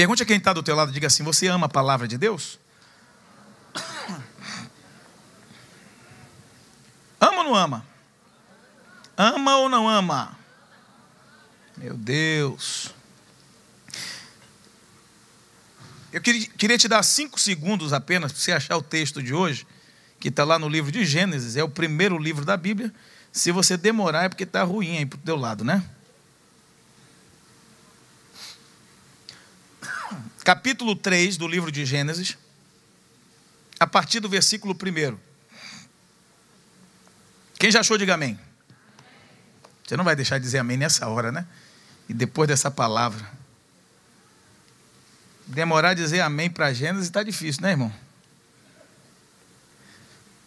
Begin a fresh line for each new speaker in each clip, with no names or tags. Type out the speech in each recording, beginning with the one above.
Pergunte a quem está do teu lado, diga assim: você ama a palavra de Deus? Ama ou não ama? Ama ou não ama? Meu Deus. Eu queria, te dar cinco segundos apenas para você achar o texto de hoje, que está lá no livro de Gênesis, é o primeiro livro da Bíblia. Se você demorar é porque está ruim aí para o teu lado, né? Capítulo 3 do livro de Gênesis, a partir do versículo 1. Quem já achou, diga amém. Você não vai deixar de dizer amém nessa hora, né? E depois dessa palavra. Demorar a dizer amém para Gênesis está difícil, né, irmão?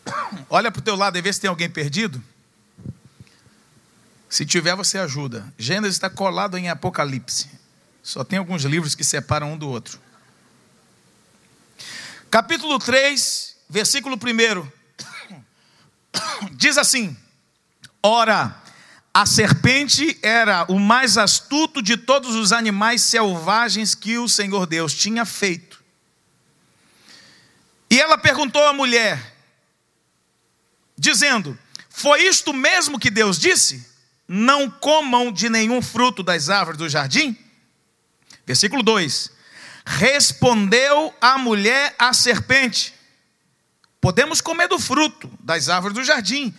Olha para o teu lado e vê se tem alguém perdido. Se tiver, você ajuda. Gênesis está colado em Apocalipse. Só tem alguns livros que separam um do outro. Capítulo 3, versículo 1. Diz assim: Ora, a serpente era o mais astuto de todos os animais selvagens que o Senhor Deus tinha feito. E ela perguntou à mulher, dizendo: Foi isto mesmo que Deus disse? Não comam de nenhum fruto das árvores do jardim? Versículo 2: Respondeu a mulher à serpente: Podemos comer do fruto das árvores do jardim,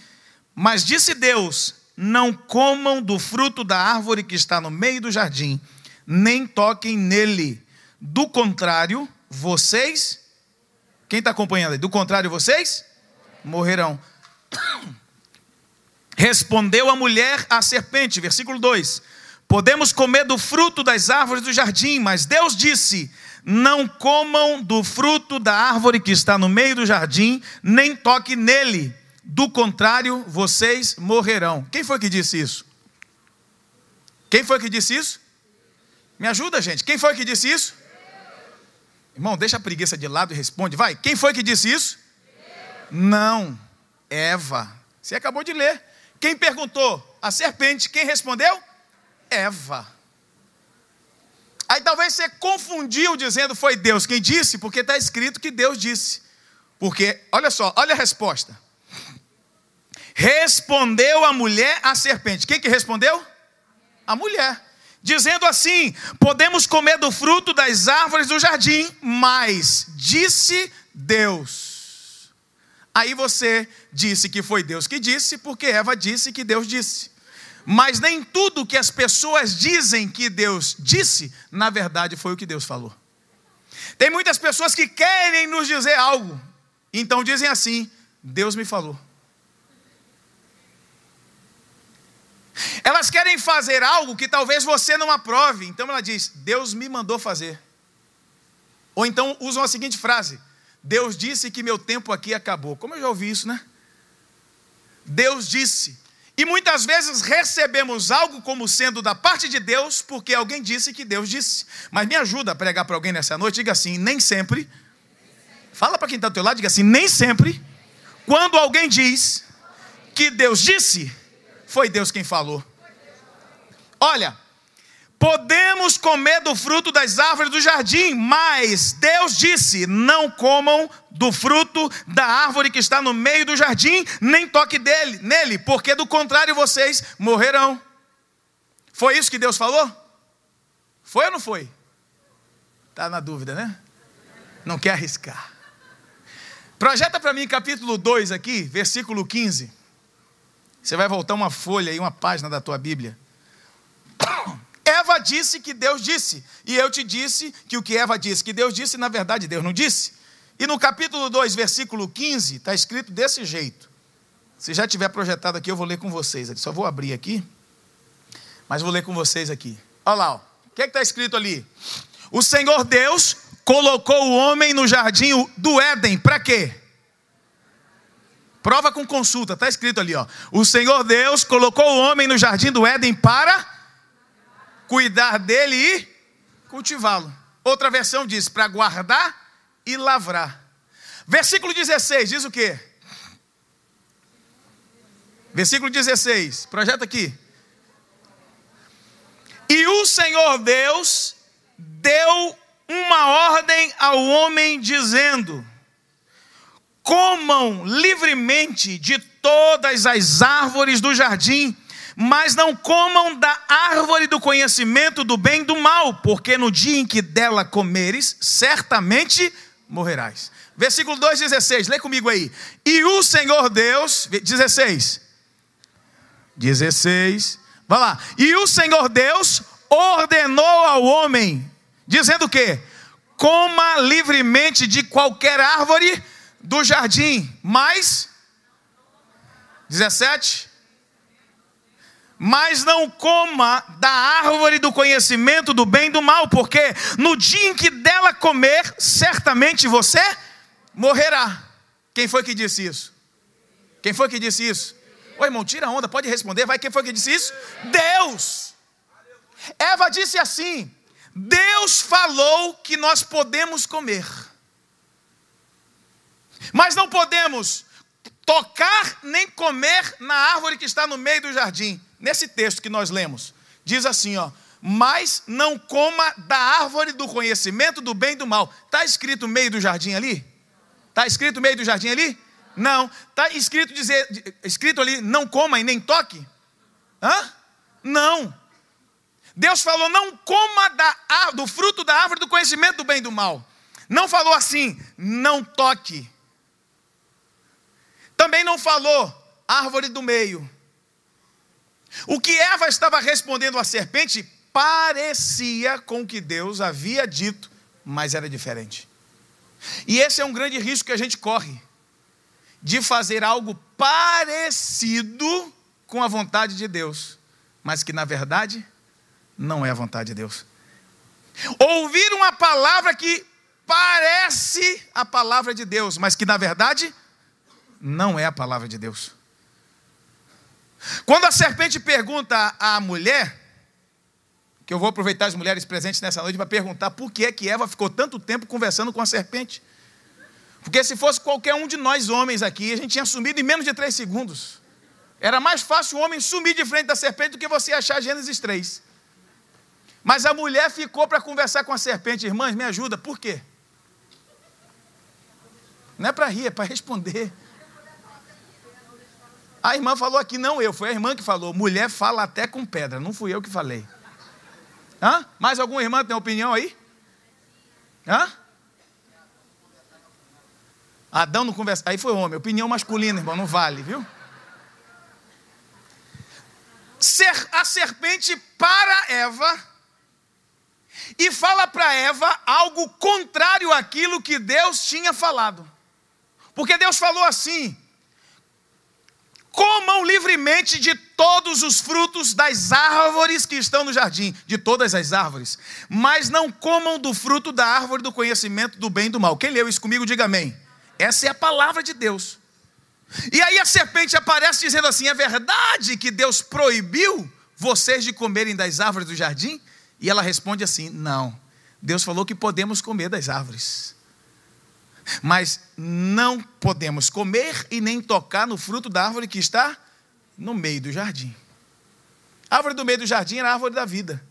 mas disse Deus: não comam do fruto da árvore que está no meio do jardim, nem toquem nele. Do contrário, vocês. Quem está acompanhando aí? Do contrário, vocês morrerão. Respondeu a mulher à serpente, versículo 2: Podemos comer do fruto das árvores do jardim, mas Deus disse: Não comam do fruto da árvore que está no meio do jardim, nem toque nele do contrário, vocês morrerão. Quem foi que disse isso? Quem foi que disse isso? Me ajuda, gente. Quem foi que disse isso? Irmão, deixa a preguiça de lado e responde. Vai. Quem foi que disse isso? Não. Eva. Você acabou de ler. Quem perguntou? A serpente. Quem respondeu? Eva. Aí talvez você confundiu dizendo foi Deus quem disse, porque está escrito que Deus disse. Porque, olha só, olha a resposta. Respondeu a mulher à serpente. Quem que respondeu? A mulher. Dizendo assim: Podemos comer do fruto das árvores do jardim, mas disse Deus. Aí você disse que foi Deus que disse, porque Eva disse que Deus disse. Mas nem tudo que as pessoas dizem que Deus disse, na verdade foi o que Deus falou. Tem muitas pessoas que querem nos dizer algo, então dizem assim: Deus me falou. Elas querem fazer algo que talvez você não aprove. Então ela diz: Deus me mandou fazer. Ou então usam a seguinte frase: Deus disse que meu tempo aqui acabou. Como eu já ouvi isso, né? Deus disse. E muitas vezes recebemos algo como sendo da parte de Deus, porque alguém disse que Deus disse. Mas me ajuda a pregar para alguém nessa noite, diga assim: nem sempre. Fala para quem está do teu lado, diga assim: nem sempre. Quando alguém diz que Deus disse, foi Deus quem falou. Olha, podemos comer do fruto das árvores do jardim, mas Deus disse: não comam do fruto da árvore que está no meio do jardim, nem toque dele, nele, porque do contrário vocês morrerão. Foi isso que Deus falou? Foi ou não foi? Está na dúvida, né? Não quer arriscar. Projeta para mim capítulo 2 aqui, versículo 15. Você vai voltar uma folha e uma página da tua Bíblia. Eva disse que Deus disse, e eu te disse que o que Eva disse, que Deus disse, na verdade Deus não disse. E no capítulo 2, versículo 15, está escrito desse jeito. Se já tiver projetado aqui, eu vou ler com vocês. Só vou abrir aqui, mas vou ler com vocês aqui. Olha lá, o que é está escrito ali? O Senhor Deus colocou o homem no jardim do Éden, para quê? Prova com consulta, está escrito ali, ó. O Senhor Deus colocou o homem no jardim do Éden para cuidar dele e cultivá-lo. Outra versão diz para guardar e lavrar. Versículo 16 diz o quê? Versículo 16, projeta aqui. E o Senhor Deus deu uma ordem ao homem, dizendo: comam livremente de todas as árvores do jardim, mas não comam da árvore do conhecimento do bem e do mal, porque no dia em que dela comeres, certamente morrerás. Versículo 2, 16, lê comigo aí. E o Senhor Deus, 16, 16, vai lá. E o Senhor Deus ordenou ao homem, dizendo o quê? Coma livremente de qualquer árvore do jardim, mas 17 mas não coma da árvore do conhecimento do bem e do mal, porque no dia em que dela comer, certamente você morrerá. Quem foi que disse isso? Quem foi que disse isso? Ô irmão, tira a onda, pode responder, vai. Quem foi que disse isso? Deus. Eva disse assim: Deus falou que nós podemos comer, mas não podemos tocar nem comer na árvore que está no meio do jardim. Nesse texto que nós lemos, diz assim, ó: "Mas não coma da árvore do conhecimento do bem e do mal". Está escrito meio do jardim ali? Está escrito meio do jardim ali? Não. Está escrito dizer, escrito ali, não coma e nem toque? Hã? Não. Deus falou, não coma da, do fruto da árvore do conhecimento do bem e do mal. Não falou assim, não toque. Também não falou árvore do meio. O que Eva estava respondendo à serpente parecia com o que Deus havia dito, mas era diferente. E esse é um grande risco que a gente corre, de fazer algo parecido com a vontade de Deus, mas que na verdade não é a vontade de Deus. Ouvir uma palavra que parece a palavra de Deus, mas que na verdade não é a palavra de Deus. Quando a serpente pergunta à mulher, que eu vou aproveitar as mulheres presentes nessa noite para perguntar por que é que Eva ficou tanto tempo conversando com a serpente. Porque se fosse qualquer um de nós homens aqui, a gente tinha sumido em menos de três segundos. Era mais fácil o homem sumir de frente da serpente do que você achar Gênesis 3. Mas a mulher ficou para conversar com a serpente, irmãs, me ajuda, por quê? Não é para rir, é para responder. A irmã falou aqui, não eu, foi a irmã que falou. Mulher fala até com pedra, não fui eu que falei. Hã? Mais alguma irmã tem opinião aí? Hã? Adão não conversa. Aí foi homem, opinião masculina, irmão, não vale, viu? A serpente para Eva e fala para Eva algo contrário àquilo que Deus tinha falado. Porque Deus falou assim: comam livremente de todos os frutos das árvores que estão no jardim, de todas as árvores, mas não comam do fruto da árvore do conhecimento do bem e do mal. Quem leu isso comigo, diga amém. Essa é a palavra de Deus. E aí a serpente aparece dizendo assim: é verdade que Deus proibiu vocês de comerem das árvores do jardim? E ela responde assim: não. Deus falou que podemos comer das árvores mas não podemos comer e nem tocar no fruto da árvore que está no meio do jardim. A árvore do meio do jardim era a árvore da vida.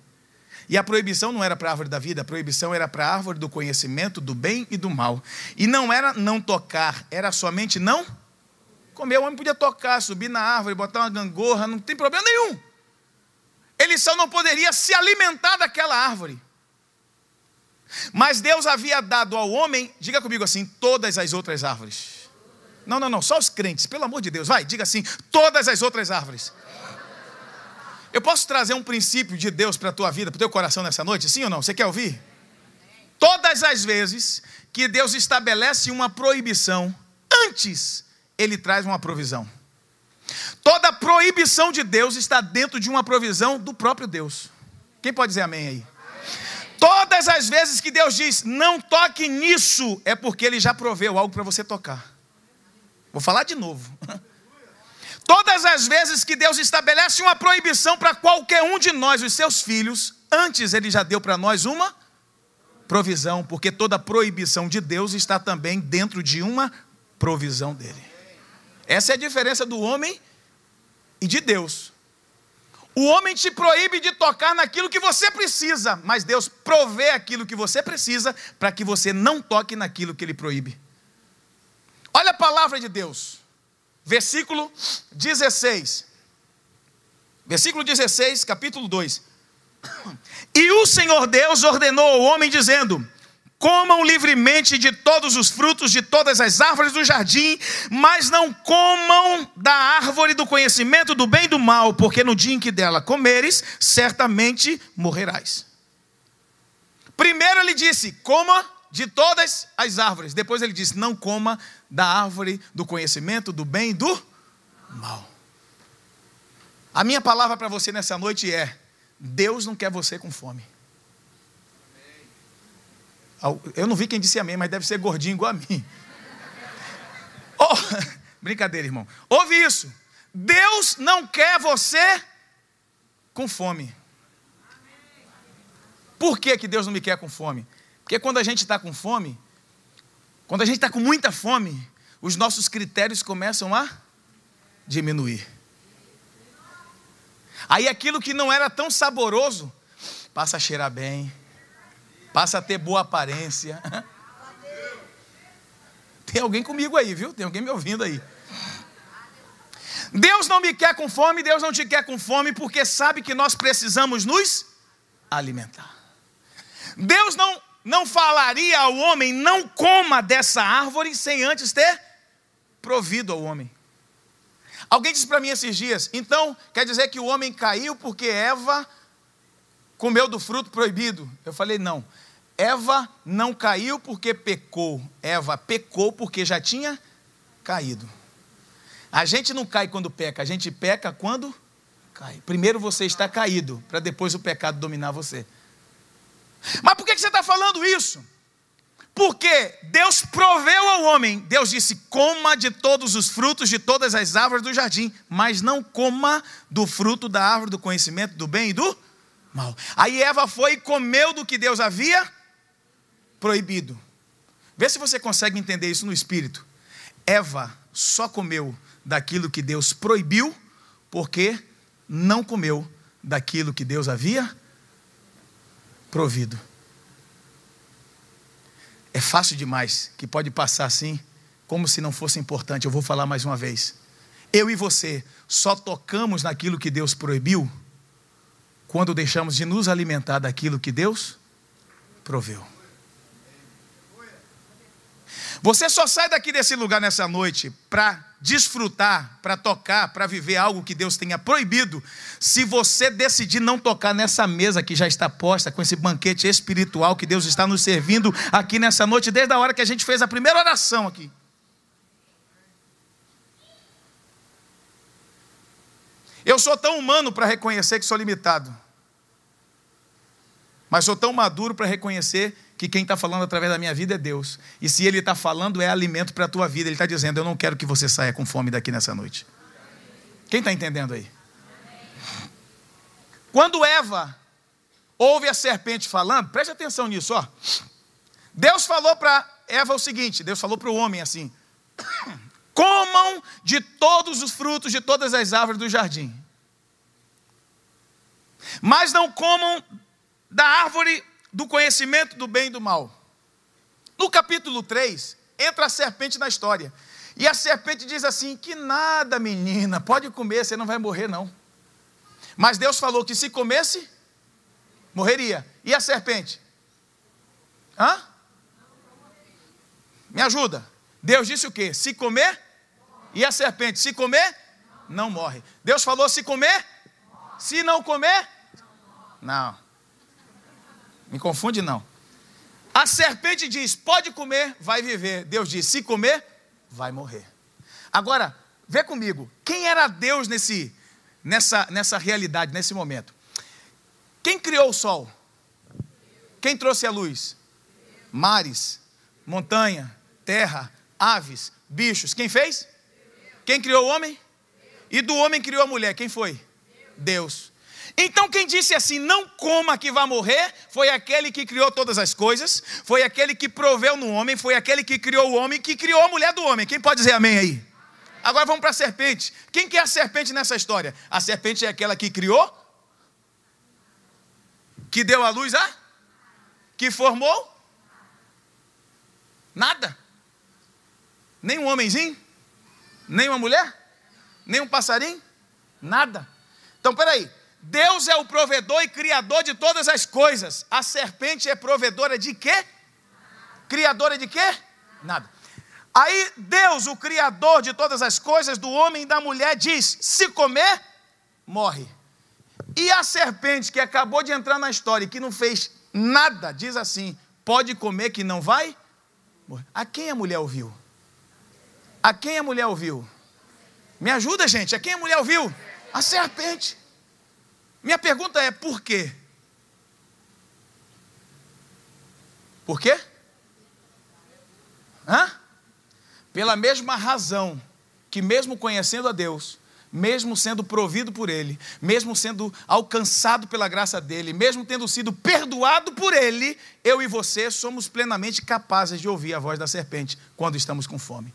E a proibição não era para a árvore da vida, a proibição era para a árvore do conhecimento do bem e do mal. E não era não tocar, era somente não comer. O homem podia tocar, subir na árvore, botar uma gangorra, não tem problema nenhum. Ele só não poderia se alimentar daquela árvore. Mas Deus havia dado ao homem, diga comigo assim, todas as outras árvores. Não, não, não, só os crentes, pelo amor de Deus, vai, diga assim, todas as outras árvores. Eu posso trazer um princípio de Deus para a tua vida, para o teu coração nessa noite, sim ou não? Você quer ouvir? Todas as vezes que Deus estabelece uma proibição, antes ele traz uma provisão. Toda proibição de Deus está dentro de uma provisão do próprio Deus. Quem pode dizer amém aí? Todas as vezes que Deus diz não toque nisso, é porque Ele já proveu algo para você tocar. Vou falar de novo. Todas as vezes que Deus estabelece uma proibição para qualquer um de nós, os seus filhos, antes Ele já deu para nós uma provisão, porque toda proibição de Deus está também dentro de uma provisão dele. Essa é a diferença do homem e de Deus. O homem te proíbe de tocar naquilo que você precisa, mas Deus provê aquilo que você precisa para que você não toque naquilo que Ele proíbe. Olha a palavra de Deus, versículo 16. Versículo 16, capítulo 2. E o Senhor Deus ordenou ao homem, dizendo: Comam livremente de todos os frutos de todas as árvores do jardim, mas não comam da árvore do conhecimento do bem e do mal, porque no dia em que dela comeres, certamente morrerás. Primeiro ele disse: coma de todas as árvores. Depois ele disse: não coma da árvore do conhecimento do bem e do mal. A minha palavra para você nessa noite é: Deus não quer você com fome. Eu não vi quem disse amém, mas deve ser gordinho igual a mim. Oh, brincadeira, irmão. Ouve isso. Deus não quer você com fome. Por que, que Deus não me quer com fome? Porque quando a gente está com fome, quando a gente está com muita fome, os nossos critérios começam a diminuir. Aí aquilo que não era tão saboroso passa a cheirar bem passa a ter boa aparência. Tem alguém comigo aí, viu? Tem alguém me ouvindo aí. Deus não me quer com fome, Deus não te quer com fome, porque sabe que nós precisamos nos alimentar. Deus não, não falaria ao homem, não coma dessa árvore, sem antes ter provido ao homem. Alguém disse para mim esses dias, então quer dizer que o homem caiu porque Eva comeu do fruto proibido? Eu falei, não. Eva não caiu porque pecou, Eva pecou porque já tinha caído. A gente não cai quando peca, a gente peca quando cai. Primeiro você está caído, para depois o pecado dominar você. Mas por que você está falando isso? Porque Deus proveu ao homem, Deus disse: coma de todos os frutos de todas as árvores do jardim, mas não coma do fruto da árvore do conhecimento do bem e do mal. Aí Eva foi e comeu do que Deus havia proibido. Vê se você consegue entender isso no espírito. Eva só comeu daquilo que Deus proibiu, porque não comeu daquilo que Deus havia provido. É fácil demais que pode passar assim, como se não fosse importante. Eu vou falar mais uma vez. Eu e você só tocamos naquilo que Deus proibiu quando deixamos de nos alimentar daquilo que Deus proveu. Você só sai daqui desse lugar nessa noite para desfrutar, para tocar, para viver algo que Deus tenha proibido, se você decidir não tocar nessa mesa que já está posta, com esse banquete espiritual que Deus está nos servindo aqui nessa noite, desde a hora que a gente fez a primeira oração aqui. Eu sou tão humano para reconhecer que sou limitado, mas sou tão maduro para reconhecer que quem está falando através da minha vida é Deus. E se Ele está falando, é alimento para a tua vida. Ele está dizendo: Eu não quero que você saia com fome daqui nessa noite. Quem está entendendo aí? Quando Eva ouve a serpente falando, preste atenção nisso, ó. Deus falou para Eva o seguinte: Deus falou para o homem assim: comam de todos os frutos de todas as árvores do jardim, mas não comam da árvore do conhecimento do bem e do mal. No capítulo 3, entra a serpente na história. E a serpente diz assim: Que nada, menina, pode comer, você não vai morrer, não. Mas Deus falou que se comesse, morreria. E a serpente? Hã? Me ajuda. Deus disse o quê? Se comer? E a serpente? Se comer? Não morre. Deus falou: se comer? Se não comer? Não. Me confunde não. A serpente diz: pode comer, vai viver. Deus diz: se comer, vai morrer. Agora, vê comigo, quem era Deus nesse, nessa, nessa realidade, nesse momento? Quem criou o sol? Quem trouxe a luz? Mares, montanha, terra, aves, bichos. Quem fez? Quem criou o homem? E do homem criou a mulher. Quem foi? Deus. Então, quem disse assim, não coma que vai morrer, foi aquele que criou todas as coisas, foi aquele que proveu no homem, foi aquele que criou o homem, que criou a mulher do homem. Quem pode dizer amém aí? Agora vamos para a serpente. Quem que é a serpente nessa história? A serpente é aquela que criou Que deu a luz a? Que formou? Nada. Nem um homenzinho? Nem uma mulher? Nem um passarinho? Nada. Então, peraí. Deus é o provedor e criador de todas as coisas. A serpente é provedora de quê? Criadora de quê? Nada. Aí Deus, o criador de todas as coisas, do homem e da mulher, diz: se comer, morre. E a serpente que acabou de entrar na história e que não fez nada, diz assim: pode comer que não vai morrer. A quem a mulher ouviu? A quem a mulher ouviu? Me ajuda, gente. A quem a mulher ouviu? A serpente. Minha pergunta é: por quê? Por quê? Hã? Pela mesma razão que, mesmo conhecendo a Deus, mesmo sendo provido por Ele, mesmo sendo alcançado pela graça dEle, mesmo tendo sido perdoado por Ele, eu e você somos plenamente capazes de ouvir a voz da serpente quando estamos com fome.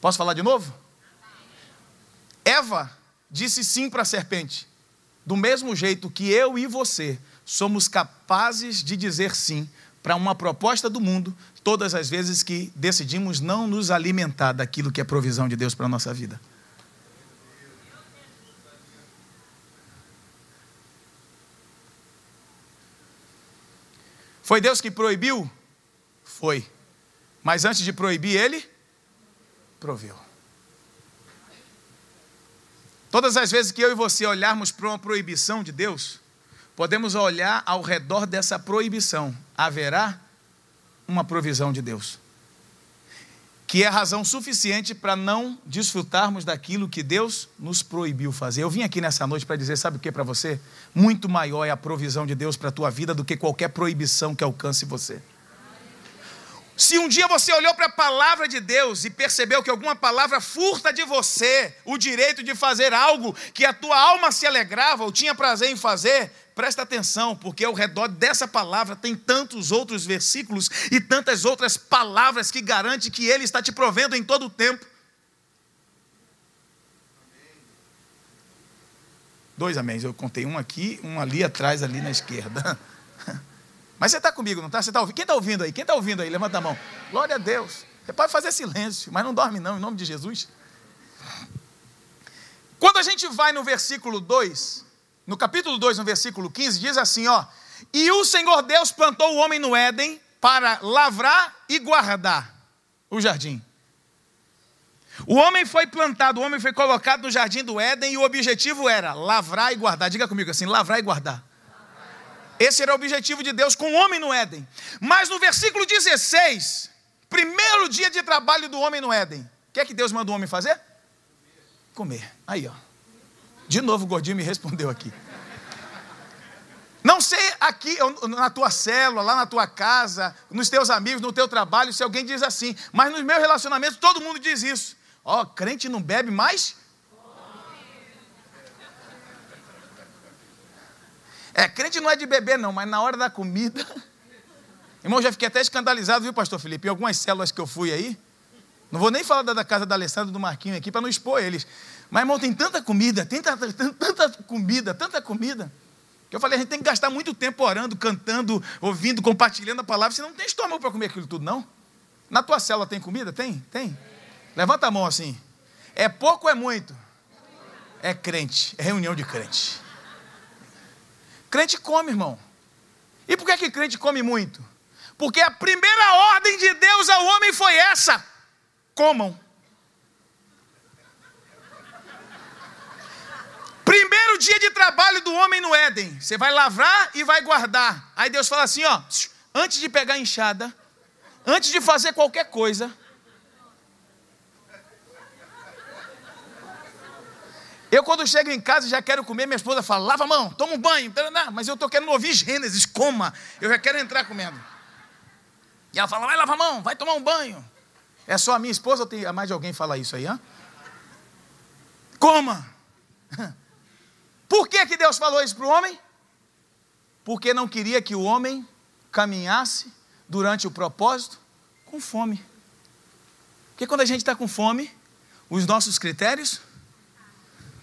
Posso falar de novo? Eva disse sim para a serpente, do mesmo jeito que eu e você somos capazes de dizer sim para uma proposta do mundo todas as vezes que decidimos não nos alimentar daquilo que é provisão de Deus para a nossa vida. Foi Deus que proibiu? Foi. Mas antes de proibir, Ele proveu. Todas as vezes que eu e você olharmos para uma proibição de Deus, podemos olhar ao redor dessa proibição. Haverá uma provisão de Deus. Que é razão suficiente para não desfrutarmos daquilo que Deus nos proibiu fazer. Eu vim aqui nessa noite para dizer, sabe o que para você? Muito maior é a provisão de Deus para a tua vida do que qualquer proibição que alcance você. Se um dia você olhou para a palavra de Deus e percebeu que alguma palavra furta de você o direito de fazer algo que a tua alma se alegrava ou tinha prazer em fazer, presta atenção, porque ao redor dessa palavra tem tantos outros versículos e tantas outras palavras que garante que Ele está te provendo em todo o tempo. Dois améns, eu contei um aqui, um ali atrás, ali na esquerda. Mas você está comigo, não está? Você tá ouvindo? Quem está ouvindo aí? Quem está ouvindo aí? Levanta a mão. Glória a Deus. Você pode fazer silêncio, mas não dorme não, em nome de Jesus. Quando a gente vai no versículo 2, no capítulo 2, no versículo 15, diz assim, ó: "E o Senhor Deus plantou o homem no Éden para lavrar e guardar o jardim." O homem foi plantado, o homem foi colocado no jardim do Éden e o objetivo era lavrar e guardar. Diga comigo assim: lavrar e guardar. Esse era o objetivo de Deus com o homem no Éden. Mas no versículo 16, primeiro dia de trabalho do homem no Éden, o que é que Deus mandou o homem fazer? Comer. Aí, ó. De novo o gordinho me respondeu aqui. Não sei aqui na tua célula, lá na tua casa, nos teus amigos, no teu trabalho, se alguém diz assim, mas nos meus relacionamentos todo mundo diz isso. Ó, oh, crente não bebe mais É, crente não é de beber, não, mas na hora da comida. Irmão, já fiquei até escandalizado, viu, pastor Felipe? Em algumas células que eu fui aí. Não vou nem falar da, casa da Alessandra do Marquinho aqui para não expor eles. Mas, irmão, tem tanta comida, tem tanta, tanta comida, tanta comida. Que eu falei, a gente tem que gastar muito tempo orando, cantando, ouvindo, compartilhando a palavra. Você não tem estômago para comer aquilo tudo, não? Na tua célula tem comida? Tem? Tem? Levanta a mão assim. É pouco ou é muito? É crente, é reunião de crente. Crente come, irmão. E por que, que crente come muito? Porque a primeira ordem de Deus ao homem foi essa: comam. Primeiro dia de trabalho do homem no Éden. Você vai lavrar e vai guardar. Aí Deus fala assim: ó, antes de pegar a enxada, antes de fazer qualquer coisa, Eu, quando chego em casa, já quero comer, minha esposa fala: lava a mão, toma um banho. Mas eu estou querendo ouvir Gênesis, coma. Eu já quero entrar comendo. E ela fala: vai lavar a mão, vai tomar um banho. É só a minha esposa ou tem mais de alguém fala isso aí? Hein? Coma. Por que, que Deus falou isso para o homem? Porque não queria que o homem caminhasse durante o propósito com fome. Porque quando a gente está com fome, os nossos critérios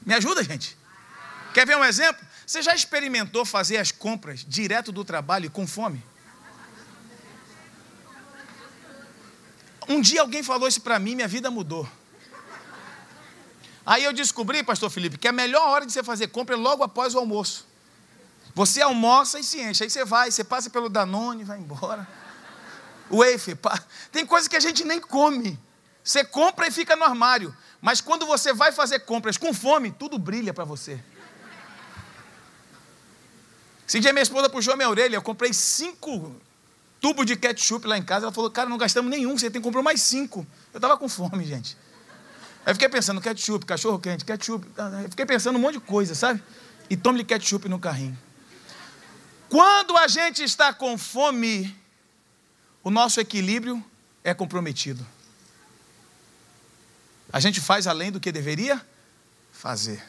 me ajuda, gente. Quer ver um exemplo? Você já experimentou fazer as compras direto do trabalho com fome? Um dia alguém falou isso para mim, minha vida mudou. Aí eu descobri, pastor Felipe, que a melhor hora de você fazer compra é logo após o almoço. Você almoça e se enche, aí você vai, você passa pelo Danone, vai embora. Wafer, tem coisas que a gente nem come. Você compra e fica no armário, mas quando você vai fazer compras com fome, tudo brilha para você. Esse dia minha esposa puxou minha orelha, eu comprei cinco tubos de ketchup lá em casa. Ela falou, cara, não gastamos nenhum, você tem que comprar mais cinco. Eu estava com fome, gente. Aí eu fiquei pensando, ketchup, cachorro quente, ketchup. Eu fiquei pensando um monte de coisa, sabe? E tome-lhe ketchup no carrinho. Quando a gente está com fome, o nosso equilíbrio é comprometido. A gente faz além do que deveria fazer.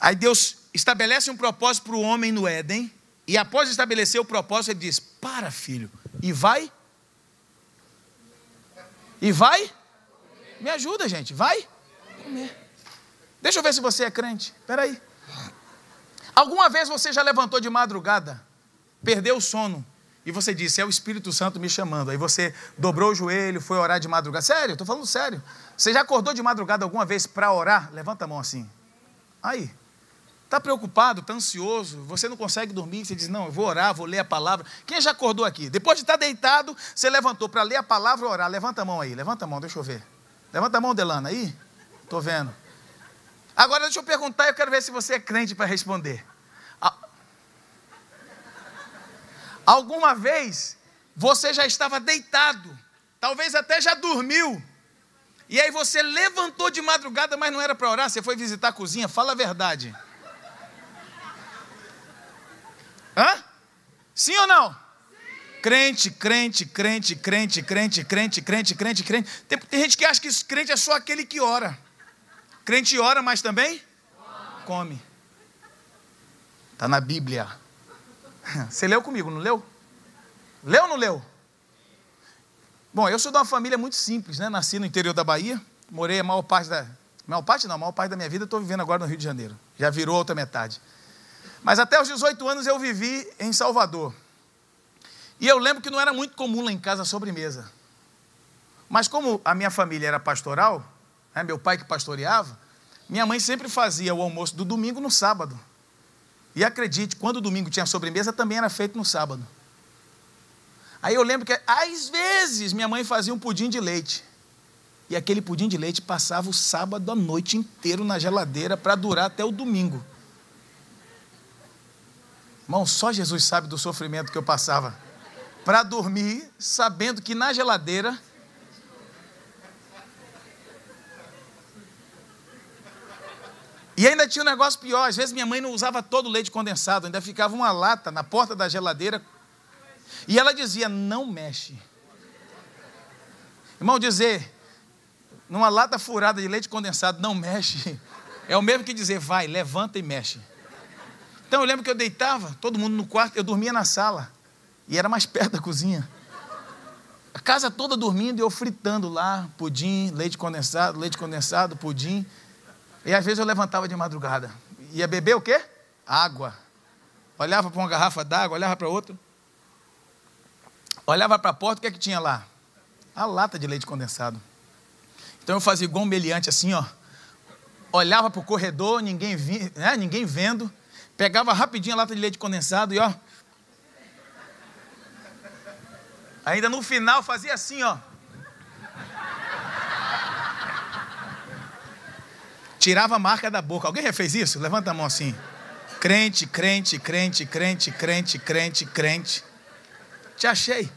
Aí Deus estabelece um propósito para o homem no Éden, e após estabelecer o propósito, ele diz: Para, filho, e vai. E vai. Me ajuda, gente, vai comer. Deixa eu ver se você é crente. Espera aí. Alguma vez você já levantou de madrugada, perdeu o sono, e você disse: É o Espírito Santo me chamando. Aí você dobrou o joelho, foi orar de madrugada. Sério, estou falando sério. Você já acordou de madrugada alguma vez para orar? Levanta a mão assim. Aí. Está preocupado, está ansioso, você não consegue dormir, você diz, não, eu vou orar, vou ler a palavra. Quem já acordou aqui? Depois de estar deitado, você levantou para ler a palavra e orar. Levanta a mão aí, levanta a mão, deixa eu ver. Levanta a mão, Delana, aí. Estou vendo. Agora deixa eu perguntar, eu quero ver se você é crente para responder. Alguma vez você já estava deitado, talvez até já dormiu, e aí você levantou de madrugada, mas não era para orar, você foi visitar a cozinha, fala a verdade. Hã? Sim ou não? Crente, crente, crente, crente, crente, crente, crente, crente, crente. Tem, tem gente que acha que crente é só aquele que ora. Crente ora, mas também come. Está na Bíblia. Você leu comigo, não leu? Leu ou não leu? Bom, eu sou de uma família muito simples, né? Nasci no interior da Bahia, morei a maior parte da. Maior parte não, a maior parte da minha vida estou vivendo agora no Rio de Janeiro. Já virou outra metade. Mas até os 18 anos eu vivi em Salvador. E eu lembro que não era muito comum lá em casa a sobremesa. Mas como a minha família era pastoral, né, meu pai que pastoreava, minha mãe sempre fazia o almoço do domingo no sábado. E acredite, quando o domingo tinha sobremesa, também era feito no sábado. Aí eu lembro que, às vezes, minha mãe fazia um pudim de leite. E aquele pudim de leite passava o sábado à noite inteiro na geladeira para durar até o domingo. Irmão, só Jesus sabe do sofrimento que eu passava. Para dormir, sabendo que na geladeira. E ainda tinha um negócio pior, às vezes minha mãe não usava todo o leite condensado, ainda ficava uma lata na porta da geladeira. E ela dizia: não mexe. Irmão, dizer, numa lata furada de leite condensado, não mexe, é o mesmo que dizer, vai, levanta e mexe. Então eu lembro que eu deitava, todo mundo no quarto, eu dormia na sala. E era mais perto da cozinha. A casa toda dormindo e eu fritando lá, pudim, leite condensado, leite condensado, pudim. E às vezes eu levantava de madrugada. Ia beber o quê? Água. Olhava para uma garrafa d'água, olhava para outra. Olhava para a porta, o que é que tinha lá? A lata de leite condensado. Então eu fazia igual um meliante assim, ó. Olhava para o corredor, ninguém, vi, né, ninguém vendo. Pegava rapidinho a lata de leite condensado e ó. Ainda no final fazia assim, ó. Tirava a marca da boca. Alguém já fez isso? Levanta a mão assim. Crente, crente, crente, crente, crente, crente, crente. Te achei.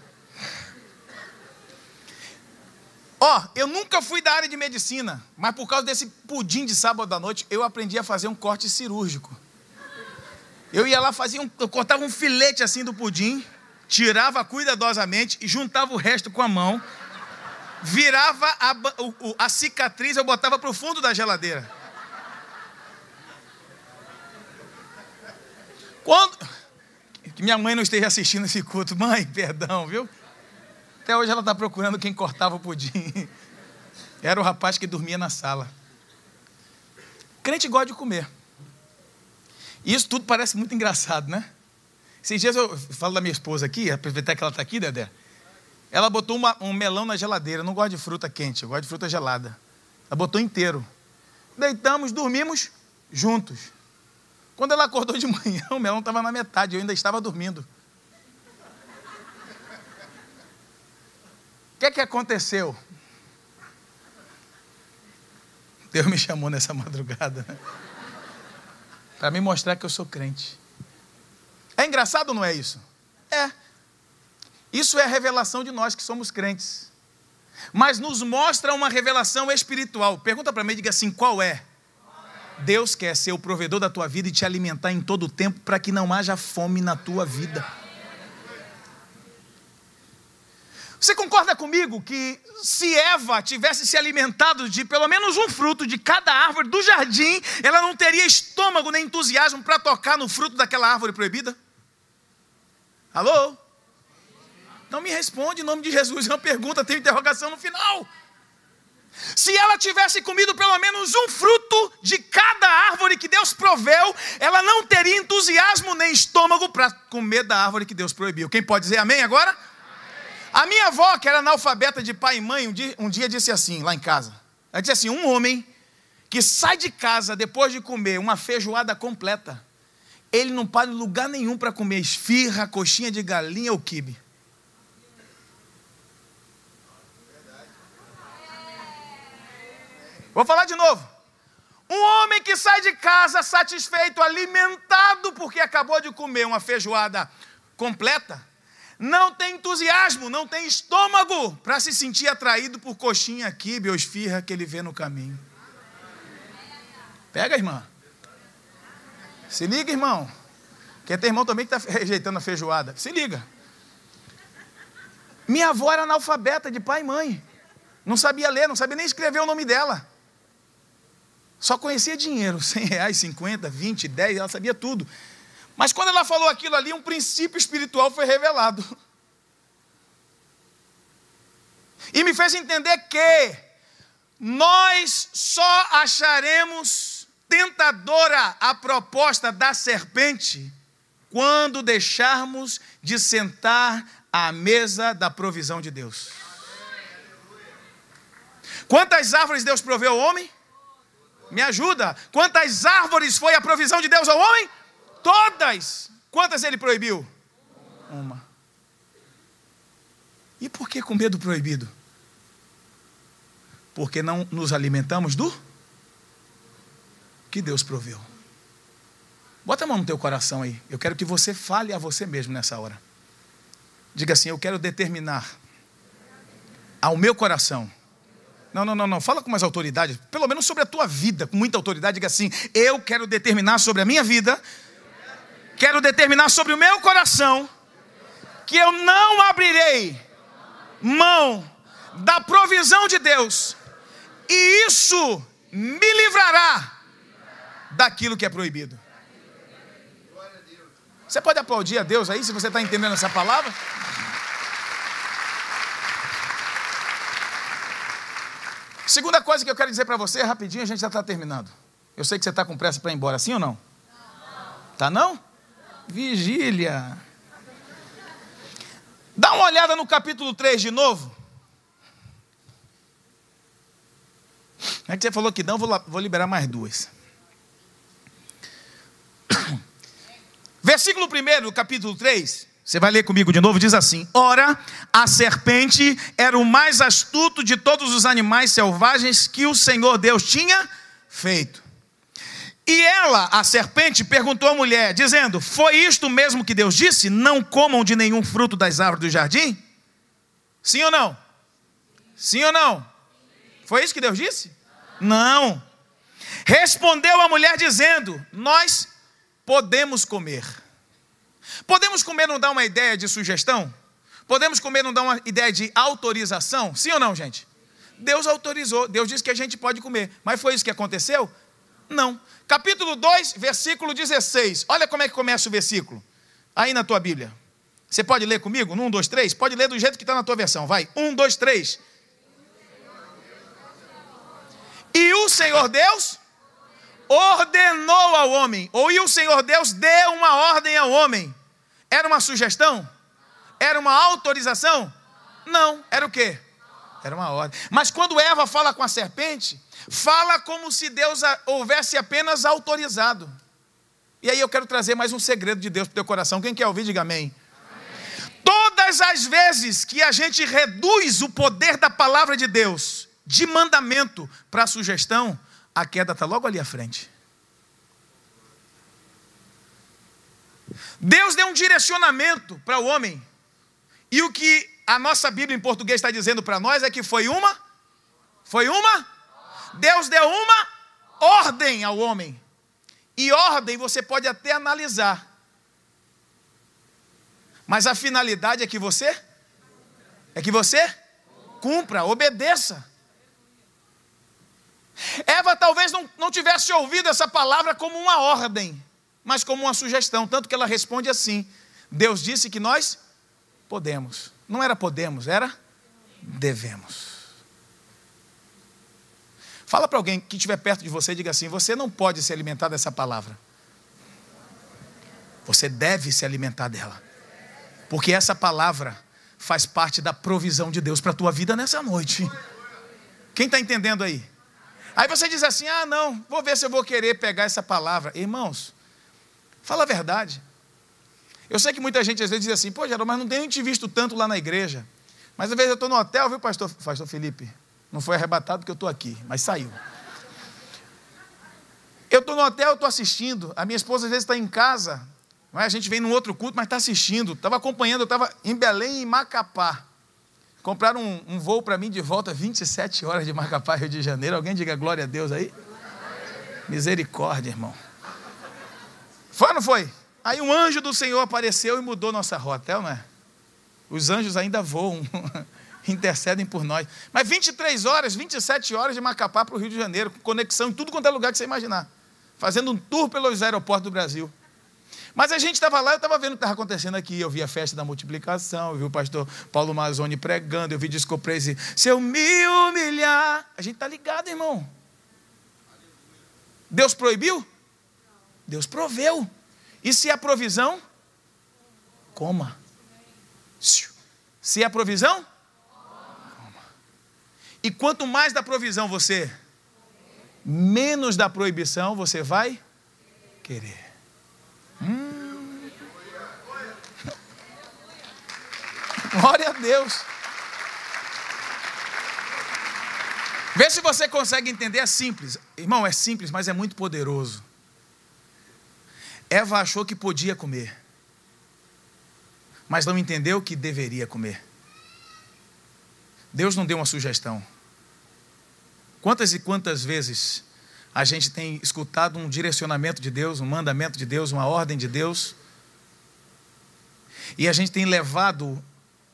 Ó, oh, eu nunca fui da área de medicina, mas por causa desse pudim de sábado à noite, eu aprendi a fazer um corte cirúrgico. Eu ia lá, fazia um, eu cortava um filete assim do pudim, tirava cuidadosamente e juntava o resto com a mão, virava a, a cicatriz, eu botava para o fundo da geladeira. Quando. Que minha mãe não esteja assistindo esse culto. Mãe, perdão, viu? Até hoje ela está procurando quem cortava o pudim. Era o rapaz que dormia na sala. Crente gosta de comer. Isso tudo parece muito engraçado, né? Esses dias eu falo da minha esposa aqui, aproveitar que ela está aqui, Dedé. Ela botou uma, um melão na geladeira. Eu não gosto de fruta quente, eu gosto de fruta gelada. Ela botou inteiro. Deitamos, dormimos juntos. Quando ela acordou de manhã, o melão estava na metade, eu ainda estava dormindo. O que é que aconteceu? Deus me chamou nessa madrugada. Né? Para me mostrar que eu sou crente. É engraçado não é isso? É. Isso é a revelação de nós que somos crentes. Mas nos mostra uma revelação espiritual. Pergunta para mim, diga assim: qual é? Deus quer ser o provedor da tua vida e te alimentar em todo o tempo para que não haja fome na tua vida. Você concorda comigo que se Eva tivesse se alimentado de pelo menos um fruto de cada árvore do jardim, ela não teria estômago nem entusiasmo para tocar no fruto daquela árvore proibida? Alô? Não me responde em nome de Jesus, é uma pergunta, tem interrogação no final. Se ela tivesse comido pelo menos um fruto de cada árvore que Deus proveu, ela não teria entusiasmo nem estômago para comer da árvore que Deus proibiu. Quem pode dizer amém agora? A minha avó, que era analfabeta de pai e mãe, um dia, um dia disse assim, lá em casa: ela disse assim, um homem que sai de casa depois de comer uma feijoada completa, ele não para em lugar nenhum para comer esfirra, coxinha de galinha ou quibe. Vou falar de novo. Um homem que sai de casa satisfeito, alimentado, porque acabou de comer uma feijoada completa, não tem entusiasmo, não tem estômago para se sentir atraído por coxinha, quibe ou esfirra que ele vê no caminho. Pega, irmã. Se liga, irmão. Porque tem irmão também que está rejeitando a feijoada. Se liga. Minha avó era analfabeta de pai e mãe. Não sabia ler, não sabia nem escrever o nome dela. Só conhecia dinheiro, 100 reais, 50, 20, 10, ela sabia tudo. Mas quando ela falou aquilo ali, um princípio espiritual foi revelado. E me fez entender que nós só acharemos tentadora a proposta da serpente quando deixarmos de sentar à mesa da provisão de Deus. Quantas árvores Deus proveu ao homem? Me ajuda. Quantas árvores foi a provisão de Deus ao homem? Todas. Quantas ele proibiu? Uma. E por que com medo proibido? Porque não nos alimentamos do que Deus proveu. Bota a mão no teu coração aí. Eu quero que você fale a você mesmo nessa hora. Diga assim: Eu quero determinar ao meu coração. Não, não, não, não. Fala com mais autoridade. Pelo menos sobre a tua vida, com muita autoridade. Diga assim: Eu quero determinar sobre a minha vida quero determinar sobre o meu coração que eu não abrirei mão da provisão de Deus, e isso me livrará daquilo que é proibido. Você pode aplaudir a Deus aí, se você está entendendo essa palavra? Segunda coisa que eu quero dizer para você, rapidinho, a gente já está terminando. Eu sei que você está com pressa para ir embora, sim ou não? Não. Tá não? Vigília. Dá uma olhada no capítulo 3 de novo. É que você falou que não, vou, vou liberar mais duas. Versículo 1 do capítulo 3, você vai ler comigo de novo, diz assim: Ora, a serpente era o mais astuto de todos os animais selvagens que o Senhor Deus tinha feito. E ela, a serpente, perguntou à mulher, dizendo: Foi isto mesmo que Deus disse? Não comam de nenhum fruto das árvores do jardim? Sim ou não? Sim ou não? Foi isso que Deus disse? Não. Respondeu a mulher dizendo: Nós podemos comer. Podemos comer não dá uma ideia de sugestão? Podemos comer não dá uma ideia de autorização? Sim ou não, gente? Deus autorizou, Deus disse que a gente pode comer. Mas foi isso que aconteceu? Não. Capítulo 2, versículo 16. Olha como é que começa o versículo. Aí na tua Bíblia. Você pode ler comigo? Um, dois, três? Pode ler do jeito que está na tua versão. Vai. Um, dois, três. E o Senhor Deus ordenou ao homem, ou e o Senhor Deus deu uma ordem ao homem. Era uma sugestão? Era uma autorização? Não, era o quê? Era uma ordem. Mas quando Eva fala com a serpente, fala como se Deus houvesse apenas autorizado. E aí eu quero trazer mais um segredo de Deus para o teu coração. Quem quer ouvir, diga amém. amém. Todas as vezes que a gente reduz o poder da palavra de Deus de mandamento para sugestão, a queda está logo ali à frente. Deus deu um direcionamento para o homem. E o que a nossa Bíblia em português está dizendo para nós é que foi uma? Foi uma? Deus deu uma ordem ao homem. E ordem você pode até analisar. Mas a finalidade é que você é que você cumpra, obedeça. Eva talvez não, não tivesse ouvido essa palavra como uma ordem, mas como uma sugestão, tanto que ela responde assim: Deus disse que nós podemos. Não era podemos, era devemos. Fala para alguém que estiver perto de você e diga assim: você não pode se alimentar dessa palavra. Você deve se alimentar dela. Porque essa palavra faz parte da provisão de Deus para a tua vida nessa noite. Quem está entendendo aí? Aí você diz assim: ah, não, vou ver se eu vou querer pegar essa palavra. Irmãos, fala a verdade. Eu sei que muita gente às vezes diz assim: pô, Geraldo, mas não tenho te visto tanto lá na igreja. Mas às vezes eu estou no hotel, viu, pastor, pastor Felipe? Não foi arrebatado porque eu estou aqui, mas saiu. Eu estou no hotel, estou assistindo. A minha esposa às vezes está em casa. É? A gente vem num outro culto, mas está assistindo. Estava acompanhando, eu estava em Belém e Macapá. Compraram um, um voo para mim de volta, 27 horas de Macapá, Rio de Janeiro. Alguém diga glória a Deus aí? Misericórdia, irmão. Foi ou não foi? Aí um anjo do Senhor apareceu e mudou nossa rota, é ou não é? Os anjos ainda voam, intercedem por nós. Mas 23 horas, 27 horas de Macapá para o Rio de Janeiro, com conexão em tudo quanto é lugar que você imaginar. Fazendo um tour pelos aeroportos do Brasil. Mas a gente estava lá, eu estava vendo o que estava acontecendo aqui. Eu vi a festa da multiplicação, eu vi o pastor Paulo Mazzoni pregando, eu vi Disco Praise. Se eu me humilhar. A gente está ligado, irmão. Deus proibiu? Deus proveu. E se é provisão? Coma. Se é provisão? Coma. E quanto mais da provisão você, menos da proibição você vai querer. Hum. Glória a Deus. Vê se você consegue entender. É simples. Irmão, é simples, mas é muito poderoso. Eva achou que podia comer, mas não entendeu que deveria comer. Deus não deu uma sugestão. Quantas e quantas vezes a gente tem escutado um direcionamento de Deus, um mandamento de Deus, uma ordem de Deus. E a gente tem levado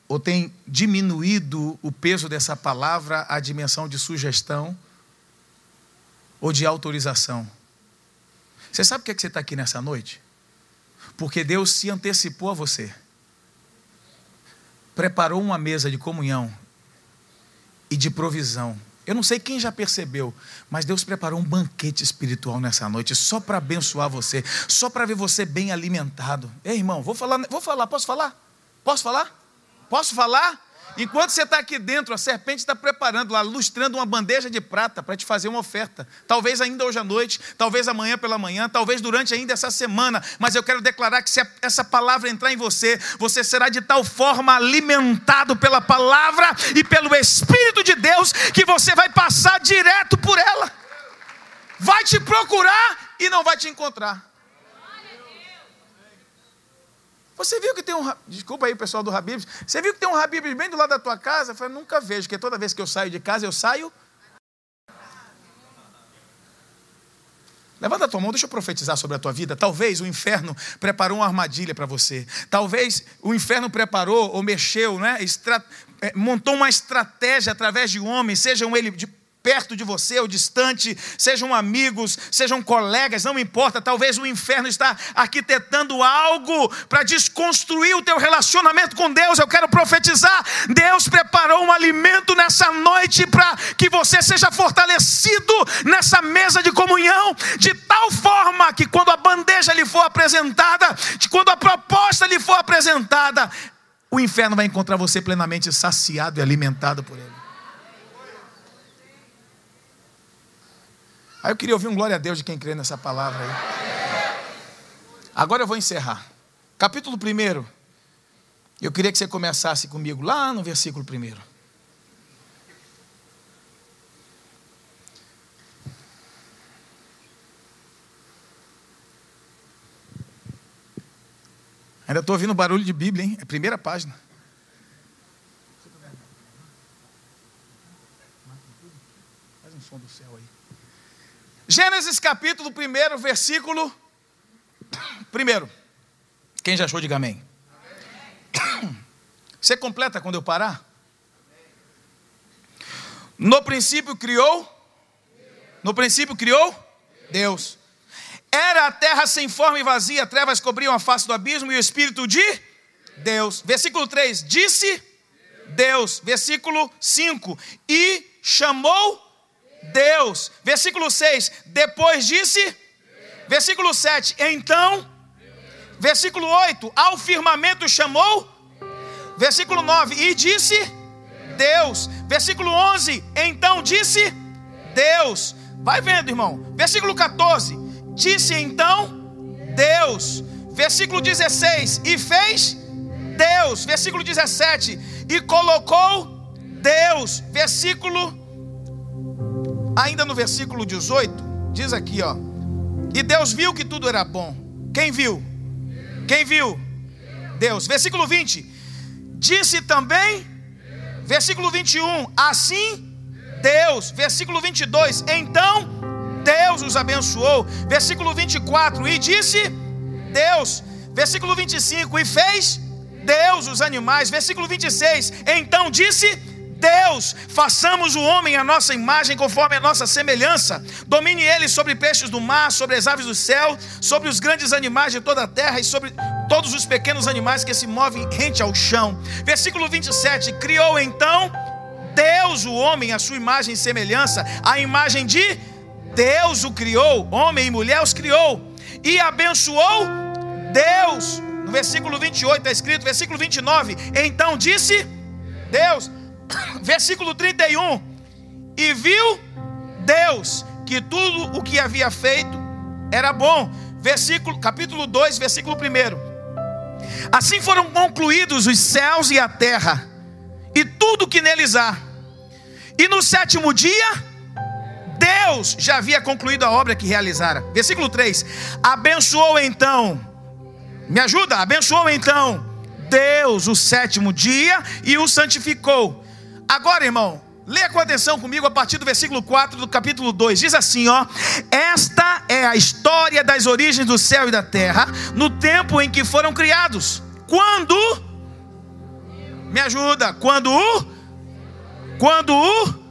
ou tem diminuído o peso dessa palavra à dimensão de sugestão ou de autorização. Você sabe por que você está aqui nessa noite? Porque Deus se antecipou a você, preparou uma mesa de comunhão e de provisão eu não sei quem já percebeu, mas Deus preparou um banquete espiritual nessa noite só para abençoar você, só para ver você bem alimentado. Ei, irmão, vou falar, vou falar, posso falar? Posso falar? Posso falar? Enquanto você está aqui dentro, a serpente está preparando lá, lustrando uma bandeja de prata para te fazer uma oferta. Talvez ainda hoje à noite, talvez amanhã pela manhã, talvez durante ainda essa semana. Mas eu quero declarar que se essa palavra entrar em você, você será de tal forma alimentado pela palavra e pelo Espírito de Deus que você vai passar direto por ela. Vai te procurar e não vai te encontrar. Você viu que tem um. Desculpa aí, pessoal do Habibs. Você viu que tem um Habibs bem do lado da tua casa? Eu falei, nunca vejo, porque toda vez que eu saio de casa, eu saio. Levanta a tua mão, deixa eu profetizar sobre a tua vida. Talvez o inferno preparou uma armadilha para você. Talvez o inferno preparou ou mexeu, né? É, montou uma estratégia através de homens, sejam eles de perto de você ou distante, sejam amigos, sejam colegas, não importa, talvez o inferno está arquitetando algo para desconstruir o teu relacionamento com Deus. Eu quero profetizar, Deus preparou um alimento nessa noite para que você seja fortalecido nessa mesa de comunhão, de tal forma que quando a bandeja lhe for apresentada, de quando a proposta lhe for apresentada, o inferno vai encontrar você plenamente saciado e alimentado por ele. Aí eu queria ouvir um glória a Deus de quem crê nessa palavra aí. Agora eu vou encerrar. Capítulo 1. Eu queria que você começasse comigo lá no versículo 1. Ainda estou ouvindo barulho de Bíblia, hein? É primeira página. Faz um som do céu aí. Gênesis capítulo 1, versículo 1. Quem já achou, diga amém. Você completa quando eu parar? No princípio criou? No princípio criou? Deus. Era a terra sem forma e vazia, trevas cobriam a face do abismo e o Espírito de Deus. Versículo 3: Disse Deus. Versículo 5: E chamou Deus. Versículo 6: Depois disse. Versículo 7: Então. Versículo 8: Ao firmamento chamou. Versículo 9: E disse Deus. Versículo 11: Então disse Deus. Vai vendo, irmão. Versículo 14: Disse então Deus. Versículo 16: E fez Deus. Versículo 17: E colocou Deus. Versículo Ainda no versículo 18, diz aqui, ó. E Deus viu que tudo era bom. Quem viu? Quem viu? Deus. Versículo 20. Disse também, versículo 21, assim Deus. Versículo 22, então Deus os abençoou. Versículo 24, e disse Deus. Versículo 25, e fez Deus os animais. Versículo 26, então disse Deus Deus, façamos o homem a nossa imagem, conforme a nossa semelhança. Domine ele sobre peixes do mar, sobre as aves do céu, sobre os grandes animais de toda a terra e sobre todos os pequenos animais que se movem rente ao chão. Versículo 27: Criou então Deus o homem à sua imagem e semelhança, a imagem de Deus o criou, homem e mulher os criou, e abençoou Deus. No versículo 28 está escrito, versículo 29, então disse Deus: versículo 31. E viu Deus que tudo o que havia feito era bom. Versículo, capítulo 2, versículo 1. Assim foram concluídos os céus e a terra, e tudo que neles há. E no sétimo dia, Deus já havia concluído a obra que realizara. Versículo 3: Abençoou então, me ajuda, abençoou então Deus o sétimo dia e o santificou Agora, irmão, leia com atenção comigo a partir do versículo 4 do capítulo 2. Diz assim, ó: Esta é a história das origens do céu e da terra, no tempo em que foram criados. Quando? Me ajuda, quando o? Quando o?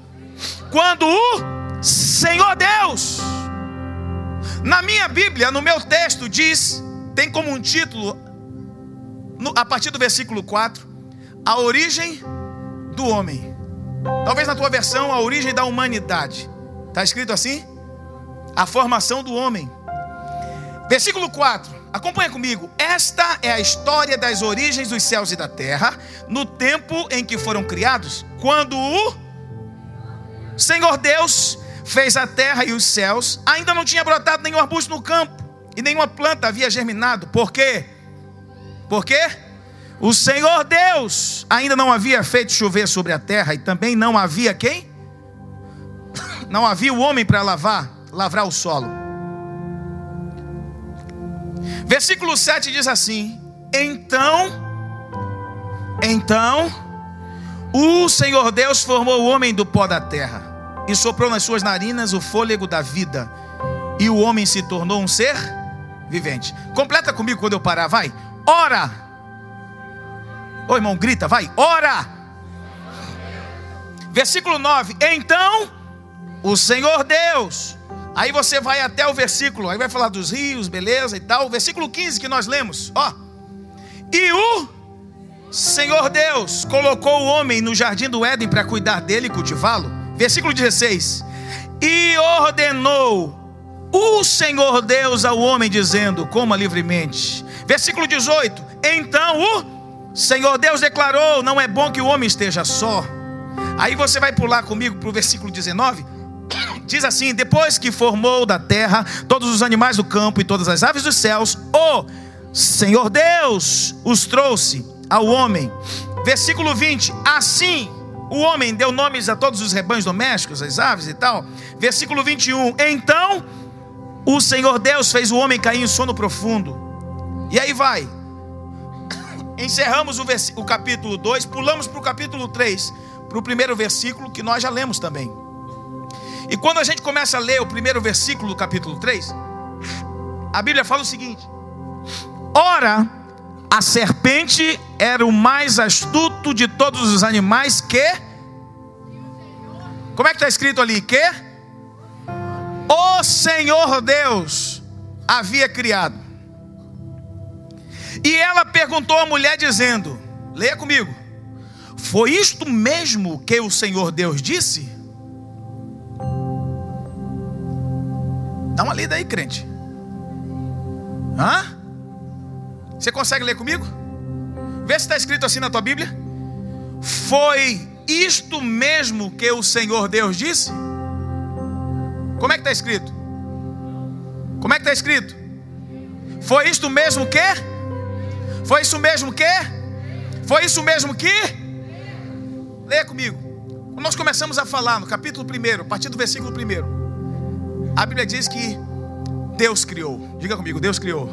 Quando o Senhor Deus? Na minha Bíblia, no meu texto diz, tem como um título a partir do versículo 4, a origem do homem. Talvez na tua versão, a origem da humanidade. Está escrito assim? A formação do homem. Versículo 4. Acompanha comigo. Esta é a história das origens dos céus e da terra, no tempo em que foram criados, quando o Senhor Deus fez a terra e os céus, ainda não tinha brotado nenhum arbusto no campo, e nenhuma planta havia germinado. Por quê? Por quê? O Senhor Deus ainda não havia feito chover sobre a terra e também não havia quem? Não havia o homem para lavar, lavrar o solo. Versículo 7 diz assim: Então, então, o Senhor Deus formou o homem do pó da terra e soprou nas suas narinas o fôlego da vida, e o homem se tornou um ser vivente. Completa comigo quando eu parar, vai. Ora, Ô irmão, grita, vai, ora. Versículo 9: Então o Senhor Deus. Aí você vai até o versículo, aí vai falar dos rios, beleza e tal. Versículo 15 que nós lemos, ó. E o Senhor Deus colocou o homem no jardim do Éden para cuidar dele e cultivá-lo. Versículo 16. E ordenou o Senhor Deus ao homem, dizendo: Coma livremente. Versículo 18: Então o Senhor Deus declarou: Não é bom que o homem esteja só. Aí você vai pular comigo para o versículo 19. Diz assim: Depois que formou da terra todos os animais do campo e todas as aves dos céus, o Senhor Deus os trouxe ao homem. Versículo 20: Assim o homem deu nomes a todos os rebanhos domésticos, as aves e tal. Versículo 21: Então o Senhor Deus fez o homem cair em sono profundo. E aí vai. Encerramos o, o capítulo 2, pulamos para o capítulo 3, para o primeiro versículo que nós já lemos também. E quando a gente começa a ler o primeiro versículo do capítulo 3, a Bíblia fala o seguinte: Ora, a serpente era o mais astuto de todos os animais que. Como é que está escrito ali? Que? o Senhor Deus havia criado. E ela perguntou à mulher, dizendo: Leia comigo, foi isto mesmo que o Senhor Deus disse? Dá uma lida aí, crente. Hã? Você consegue ler comigo? Vê se está escrito assim na tua Bíblia. Foi isto mesmo que o Senhor Deus disse? Como é que está escrito? Como é que está escrito? Foi isto mesmo que? Foi isso mesmo que? Foi isso mesmo que? Leia comigo. Quando nós começamos a falar no capítulo 1, a partir do versículo 1, a Bíblia diz que Deus criou. Diga comigo, Deus criou.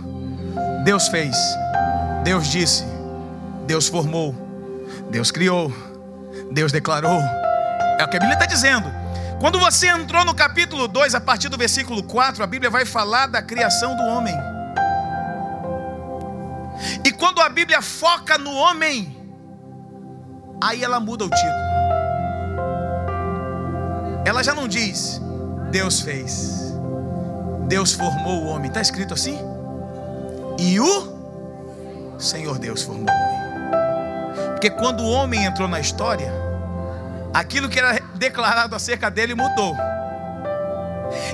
Deus fez. Deus disse. Deus formou. Deus criou. Deus declarou. É o que a Bíblia está dizendo. Quando você entrou no capítulo 2, a partir do versículo 4, a Bíblia vai falar da criação do homem. E quando a Bíblia foca no homem, aí ela muda o título. Ela já não diz Deus fez, Deus formou o homem. Está escrito assim? E o Senhor Deus formou o homem. Porque quando o homem entrou na história, aquilo que era declarado acerca dele mudou.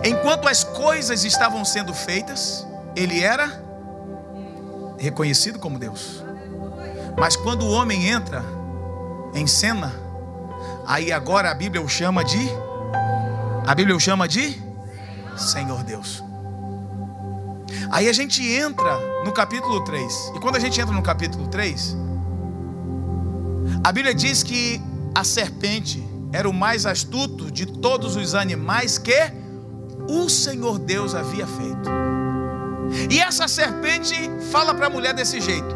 Enquanto as coisas estavam sendo feitas, ele era reconhecido como Deus. Mas quando o homem entra em cena, aí agora a Bíblia o chama de a Bíblia o chama de Senhor Deus. Aí a gente entra no capítulo 3. E quando a gente entra no capítulo 3, a Bíblia diz que a serpente era o mais astuto de todos os animais que o Senhor Deus havia feito. E essa serpente fala para a mulher desse jeito: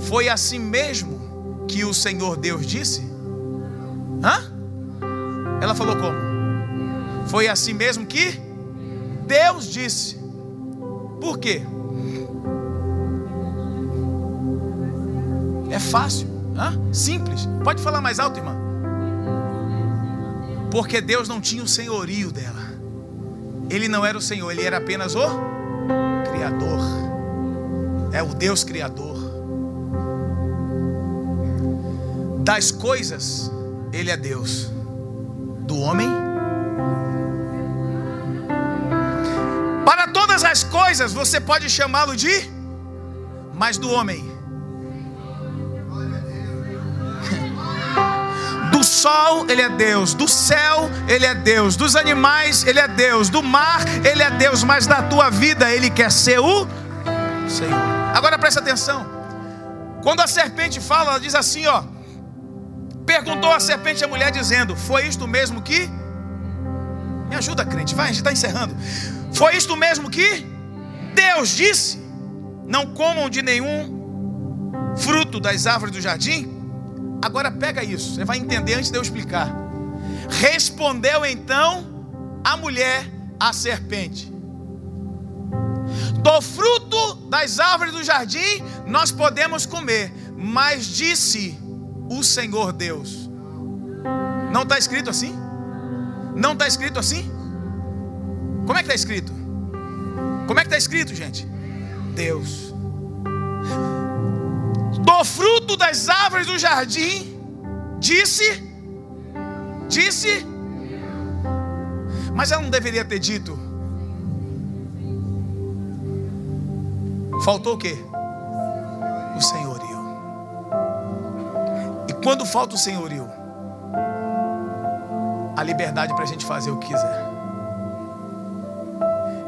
Foi assim mesmo que o Senhor Deus disse? Hã? Ela falou como? Foi assim mesmo que Deus disse. Por quê? É fácil, hã? simples. Pode falar mais alto, irmã. Porque Deus não tinha o senhorio dela. Ele não era o Senhor, ele era apenas o Criador. É o Deus Criador. Das coisas, Ele é Deus. Do homem, para todas as coisas você pode chamá-lo de, mas do homem, sol, Ele é Deus. Do céu, Ele é Deus. Dos animais, Ele é Deus. Do mar, Ele é Deus. Mas da tua vida, Ele quer ser o Senhor. Agora presta atenção. Quando a serpente fala, ela diz assim: ó. Perguntou a serpente à mulher, dizendo: Foi isto mesmo que. Me ajuda, crente, vai, a gente está encerrando. Foi isto mesmo que Deus disse: Não comam de nenhum fruto das árvores do jardim? Agora pega isso, você vai entender antes de eu explicar. Respondeu então a mulher à serpente: Do fruto das árvores do jardim nós podemos comer, mas disse o Senhor Deus. Não está escrito assim? Não está escrito assim? Como é que está escrito? Como é que está escrito, gente? Deus. Do fruto das árvores do jardim, disse, disse, mas ela não deveria ter dito. Faltou o quê? O senhorio. E quando falta o senhorio, a liberdade para a gente fazer o que quiser.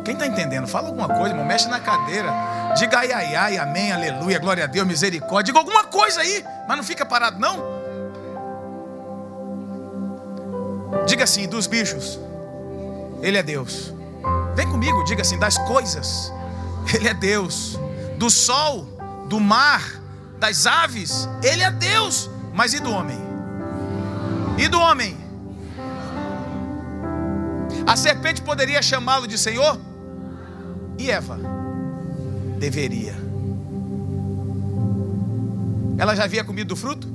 Quem está entendendo? Fala alguma coisa, irmão. Mexe na cadeira. Diga ai, ai, ai, amém, aleluia, glória a Deus, misericórdia. Diga alguma coisa aí, mas não fica parado, não. Diga assim: dos bichos, Ele é Deus. Vem comigo, diga assim: das coisas, Ele é Deus. Do sol, do mar, das aves, Ele é Deus. Mas e do homem? E do homem? A serpente poderia chamá-lo de Senhor? E Eva? Deveria. Ela já havia comido do fruto?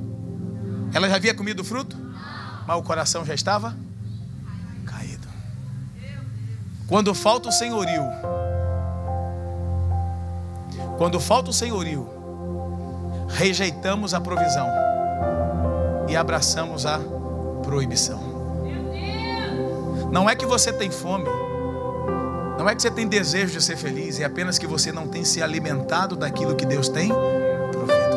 Ela já havia comido do fruto? Mas o coração já estava caído. Quando falta o senhorio, quando falta o senhorio, rejeitamos a provisão e abraçamos a proibição. Não é que você tem fome, não é que você tem desejo de ser feliz, é apenas que você não tem se alimentado daquilo que Deus tem provido.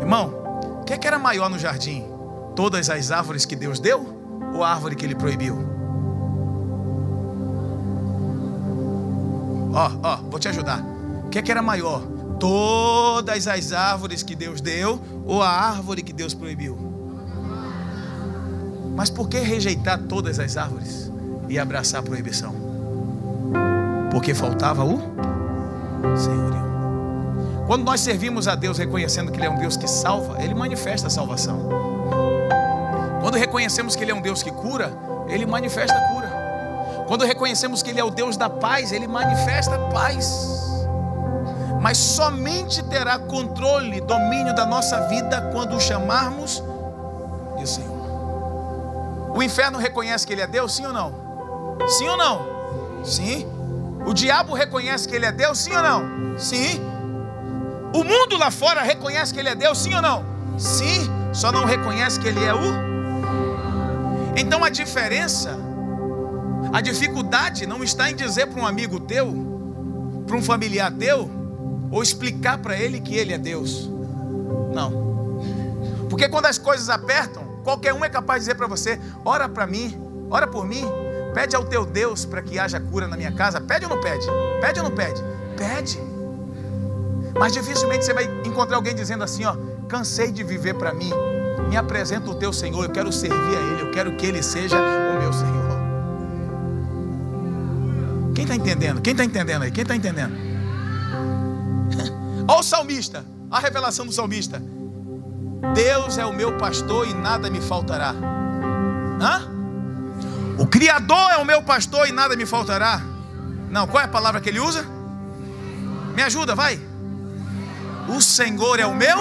Irmão, o que, é que era maior no jardim? Todas as árvores que Deus deu ou a árvore que Ele proibiu? Ó, ó, vou te ajudar. O que, é que era maior? Todas as árvores que Deus deu ou a árvore que Deus proibiu? Mas por que rejeitar todas as árvores? E abraçar a proibição. Porque faltava o senhorio. Quando nós servimos a Deus reconhecendo que Ele é um Deus que salva, Ele manifesta a salvação. Quando reconhecemos que Ele é um Deus que cura, Ele manifesta a cura. Quando reconhecemos que Ele é o Deus da paz, Ele manifesta a paz. Mas somente terá controle, domínio da nossa vida quando o chamarmos de Senhor. O inferno reconhece que Ele é Deus, sim ou não? Sim ou não? Sim. O diabo reconhece que ele é Deus? Sim ou não? Sim. O mundo lá fora reconhece que ele é Deus? Sim ou não? Sim. Só não reconhece que ele é o. Então a diferença, a dificuldade não está em dizer para um amigo teu, para um familiar teu, ou explicar para ele que ele é Deus. Não. Porque quando as coisas apertam, qualquer um é capaz de dizer para você: ora para mim, ora por mim. Pede ao teu Deus para que haja cura na minha casa. Pede ou não pede? Pede ou não pede? Pede. Mas dificilmente você vai encontrar alguém dizendo assim: ó, cansei de viver para mim. Me apresenta o teu Senhor. Eu quero servir a Ele. Eu quero que Ele seja o meu Senhor. Quem está entendendo? Quem está entendendo aí? Quem está entendendo? Olha o salmista. A revelação do salmista. Deus é o meu pastor e nada me faltará. Hã? O Criador é o meu pastor e nada me faltará. Não, qual é a palavra que ele usa? Me ajuda, vai. O Senhor é o meu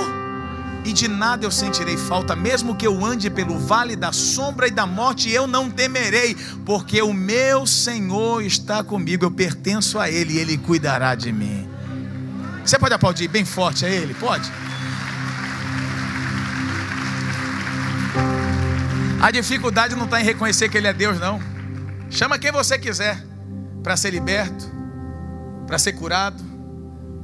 e de nada eu sentirei falta, mesmo que eu ande pelo vale da sombra e da morte, eu não temerei, porque o meu Senhor está comigo, eu pertenço a Ele e Ele cuidará de mim. Você pode aplaudir bem forte a Ele? Pode? A dificuldade não está em reconhecer que Ele é Deus, não. Chama quem você quiser para ser liberto, para ser curado,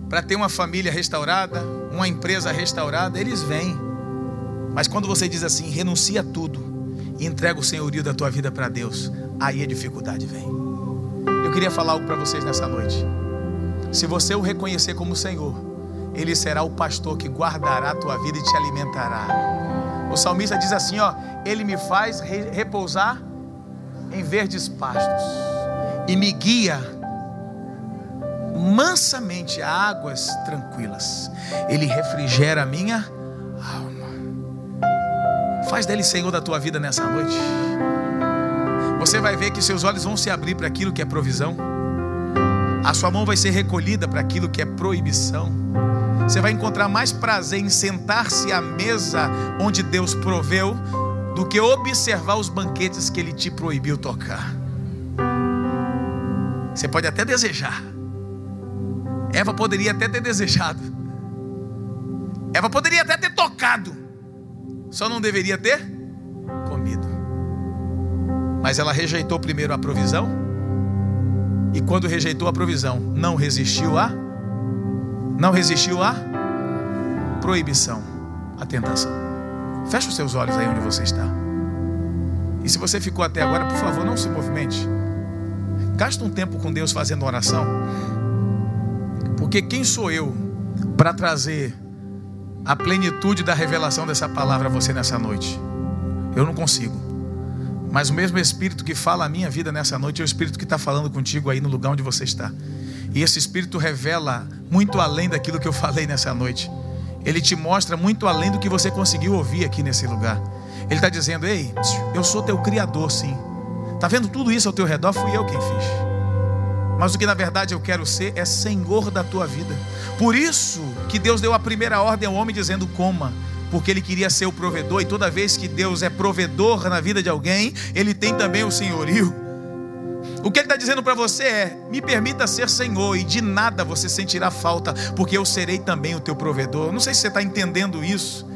para ter uma família restaurada, uma empresa restaurada. Eles vêm. Mas quando você diz assim, renuncia a tudo e entrega o senhorio da tua vida para Deus, aí a dificuldade vem. Eu queria falar algo para vocês nessa noite. Se você o reconhecer como Senhor, Ele será o pastor que guardará a tua vida e te alimentará. O salmista diz assim: ó, Ele me faz repousar em verdes pastos e me guia mansamente a águas tranquilas. Ele refrigera a minha alma. Faz dele Senhor da tua vida nessa noite. Você vai ver que seus olhos vão se abrir para aquilo que é provisão. A sua mão vai ser recolhida para aquilo que é proibição. Você vai encontrar mais prazer em sentar-se à mesa onde Deus proveu do que observar os banquetes que ele te proibiu tocar. Você pode até desejar. Eva poderia até ter desejado. Eva poderia até ter tocado. Só não deveria ter comido. Mas ela rejeitou primeiro a provisão. E quando rejeitou a provisão, não resistiu a não resistiu a proibição, a tentação. Feche os seus olhos aí onde você está. E se você ficou até agora, por favor, não se movimente. Gasta um tempo com Deus fazendo oração. Porque quem sou eu para trazer a plenitude da revelação dessa palavra a você nessa noite? Eu não consigo. Mas o mesmo Espírito que fala a minha vida nessa noite é o Espírito que está falando contigo aí no lugar onde você está. E esse Espírito revela muito além daquilo que eu falei nessa noite. Ele te mostra muito além do que você conseguiu ouvir aqui nesse lugar. Ele está dizendo: Ei, eu sou teu Criador, sim. Está vendo tudo isso ao teu redor? Fui eu quem fiz. Mas o que na verdade eu quero ser é Senhor da tua vida. Por isso que Deus deu a primeira ordem ao homem dizendo: coma, porque ele queria ser o provedor, e toda vez que Deus é provedor na vida de alguém, ele tem também o senhorio. O que ele está dizendo para você é: me permita ser Senhor, e de nada você sentirá falta, porque eu serei também o teu provedor. Não sei se você está entendendo isso.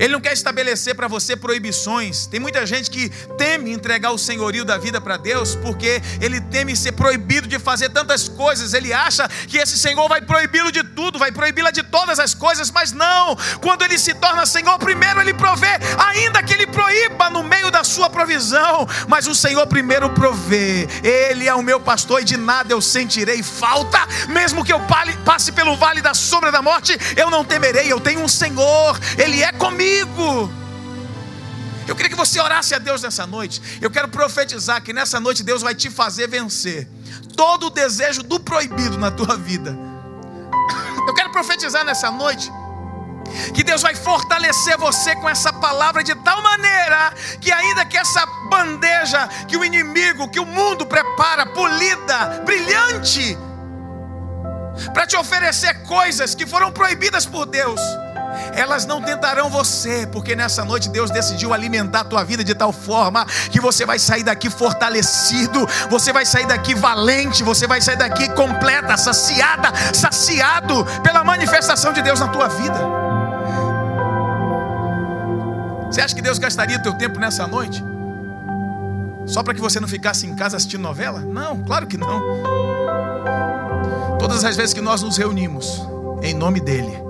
Ele não quer estabelecer para você proibições. Tem muita gente que teme entregar o senhorio da vida para Deus porque ele teme ser proibido de fazer tantas coisas. Ele acha que esse Senhor vai proibi-lo de tudo, vai proibi-la de todas as coisas, mas não. Quando ele se torna Senhor, primeiro ele provê, ainda que ele proíba no meio da sua provisão, mas o Senhor primeiro provê. Ele é o meu pastor e de nada eu sentirei falta, mesmo que eu passe pelo vale da sombra da morte, eu não temerei. Eu tenho um Senhor, ele é comigo comigo. Eu queria que você orasse a Deus nessa noite. Eu quero profetizar que nessa noite Deus vai te fazer vencer todo o desejo do proibido na tua vida. Eu quero profetizar nessa noite que Deus vai fortalecer você com essa palavra de tal maneira que ainda que essa bandeja que o inimigo, que o mundo prepara, polida, brilhante, para te oferecer coisas que foram proibidas por Deus, elas não tentarão você, porque nessa noite Deus decidiu alimentar a tua vida de tal forma que você vai sair daqui fortalecido, você vai sair daqui valente, você vai sair daqui completa, saciada, saciado pela manifestação de Deus na tua vida. Você acha que Deus gastaria o teu tempo nessa noite? Só para que você não ficasse em casa assistindo novela? Não, claro que não. Todas as vezes que nós nos reunimos em nome dEle,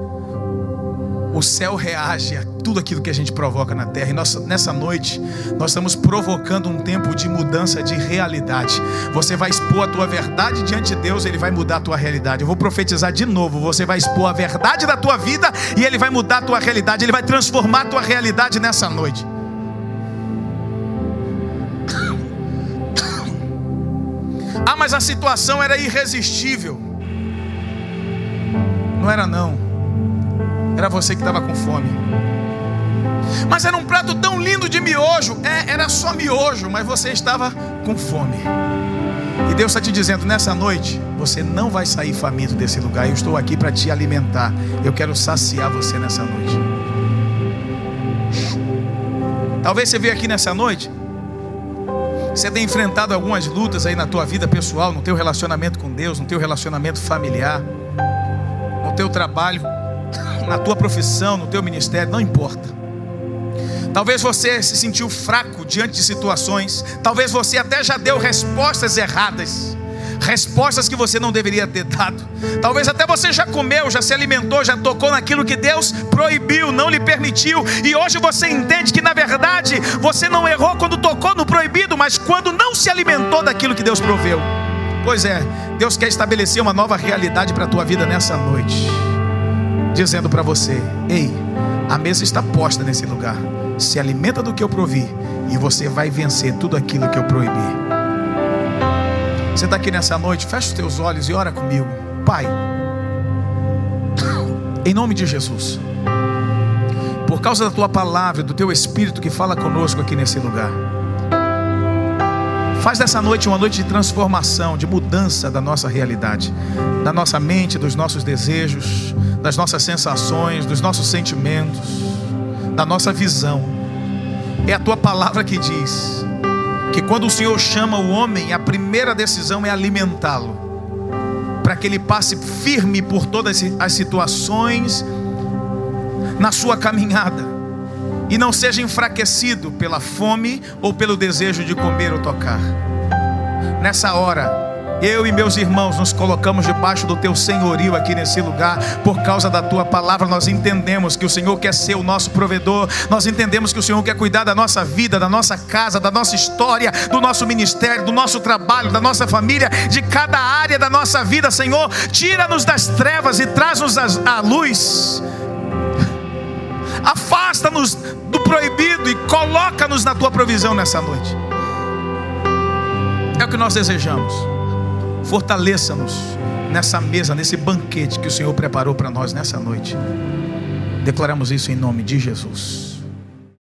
o céu reage a tudo aquilo que a gente provoca na terra. E nós, nessa noite, nós estamos provocando um tempo de mudança de realidade. Você vai expor a tua verdade diante de Deus, ele vai mudar a tua realidade. Eu vou profetizar de novo. Você vai expor a verdade da tua vida e ele vai mudar a tua realidade. Ele vai transformar a tua realidade nessa noite. Ah, mas a situação era irresistível. Não era não. Era você que estava com fome. Mas era um prato tão lindo de miojo. É, era só miojo, mas você estava com fome. E Deus está te dizendo nessa noite: você não vai sair faminto desse lugar. Eu estou aqui para te alimentar. Eu quero saciar você nessa noite. Talvez você veja aqui nessa noite. Você tem enfrentado algumas lutas aí na tua vida pessoal, no teu relacionamento com Deus, no teu relacionamento familiar, no teu trabalho na tua profissão, no teu ministério, não importa. Talvez você se sentiu fraco diante de situações, talvez você até já deu respostas erradas, respostas que você não deveria ter dado. Talvez até você já comeu, já se alimentou, já tocou naquilo que Deus proibiu, não lhe permitiu, e hoje você entende que na verdade você não errou quando tocou no proibido, mas quando não se alimentou daquilo que Deus proveu. Pois é, Deus quer estabelecer uma nova realidade para a tua vida nessa noite dizendo para você: Ei, a mesa está posta nesse lugar. Se alimenta do que eu provi e você vai vencer tudo aquilo que eu proibi. Você está aqui nessa noite, fecha os teus olhos e ora comigo. Pai, em nome de Jesus, por causa da tua palavra, do teu espírito que fala conosco aqui nesse lugar. Faz dessa noite uma noite de transformação, de mudança da nossa realidade, da nossa mente, dos nossos desejos, das nossas sensações, dos nossos sentimentos da nossa visão. É a tua palavra que diz que quando o Senhor chama o homem, a primeira decisão é alimentá-lo, para que ele passe firme por todas as situações na sua caminhada e não seja enfraquecido pela fome ou pelo desejo de comer ou tocar. Nessa hora, eu e meus irmãos nos colocamos debaixo do teu senhorio aqui nesse lugar, por causa da tua palavra. Nós entendemos que o Senhor quer ser o nosso provedor, nós entendemos que o Senhor quer cuidar da nossa vida, da nossa casa, da nossa história, do nosso ministério, do nosso trabalho, da nossa família, de cada área da nossa vida. Senhor, tira-nos das trevas e traz-nos à luz. Afasta-nos do proibido e coloca-nos na tua provisão nessa noite. É o que nós desejamos. Fortaleça-nos nessa mesa, nesse banquete que o Senhor preparou para nós nessa noite. Declaramos isso em nome de Jesus.